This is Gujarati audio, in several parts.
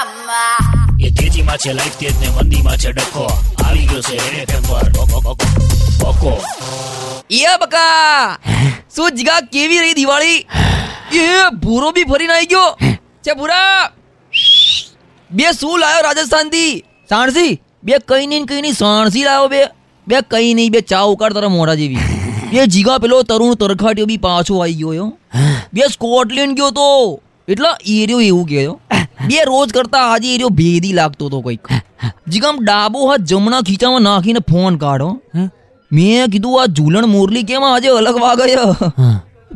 એ તેજીમાં છે લાઈફ તેજ ને મંદીમાં છે ડખો. આવી ગયો છે એને ટેમ્પર પર બકો, બકો, બકો બકા શું જીગા કેવી રહી દિવાળી? એ ભૂરો બી ફરીને આવી ગયો. છે ભૂરા? બે શું લાયો રાજસ્થાનથી સાણસી? બે કઈ નહીં કઈ નહીં સાણસી લાયો બે. બે કઈ નહીં બે ચા ઉકાળ તારા મોઢા જેવી. બે જીગા પેલો તરુણ તરખાટીઓ બી પાછો આવી ગયો યો. બે સ્કોટલેન્ડ ગયો તો. એટલા એરિયો એવું કહેજો બે રોજ કરતા આજે એરિયો ભેદી લાગતો હતો કંઈક. જીગામ ડાબો હાથ જમણા ખીચામાં નાખીને ફોન કાઢો. મેં કીધું આ ઝૂલણ મોરલી કેમ આજે અલગ વાગ્યા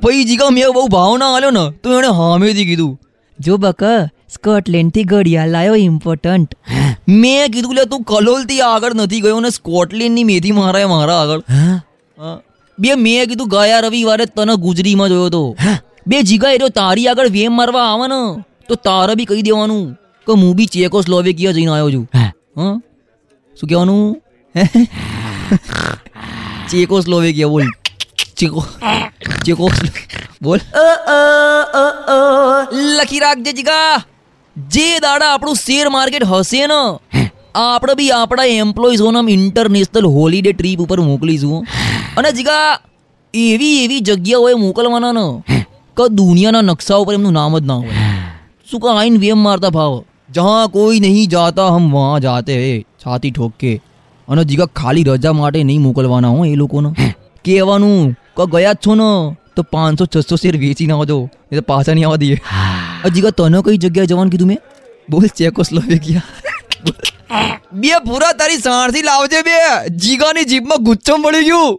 પછી જીગા મેં બહુ ભાવના આલ્યો ને તો એણે હામેથી કીધું જો બકા સ્કોટલેન્ડથી ઘડિયાળ લાયો ઇમ્પોર્ટન્ટ. મેં કીધું લે તું કલોલથી આગળ નથી ગયો ને સ્કોટલેન્ડની મેથી મારા મારા આગળ. બે મેં કીધું ગયા રવિવારે તને ગુજરીમાં જોયો તો. બે જીગા એરો તારી આગળ વેમ મારવા આવે ને. તો તારે બી કહી દેવાનું કે હું બી ચેકોસ્લોવેકિયા જઈને આવ્યો છું. હા? શું કહેવાનું? ચેકોસ્લોવેકિયા બોલ. ચેકો ચેકો બોલ. લખી રાખજે જીગા. જે દાડા આપણું શેર માર્કેટ હશે ને આપણે બી આપણા એમ્પ્લોઈઝોને ઇન્ટરનેશનલ હોલિડે ટ્રીપ ઉપર મોકલીશું. અને જીગા એવી એવી જગ્યાઓએ મોકલવાના ને કે દુનિયાના નકશા ઉપર એમનું નામ જ ના હોય. આઈન વેમ મારતા ભાવ. જહાં કોઈ નહીં જાતા હમ વહાં જાતે હે છાતી ઠોક. કે અને જીગા ખાલી રજા માટે નહીં મોકલવાના હો એ લોકોને. કહેવાનું કે ગયા જ છો ને તો પાંચસો છસો શેર વેચી ના આવજો એ તો પાછા નહીં આવવા દઈએ. જીગા તને કઈ જગ્યાએ જવાનું કીધું મેં? બોલ ચેકોસ્લોવેકિયા બે પૂરા તારી સાણથી લાવજે બે. જીગાની જીભમાં ગુચ્છમ પડી ગયું.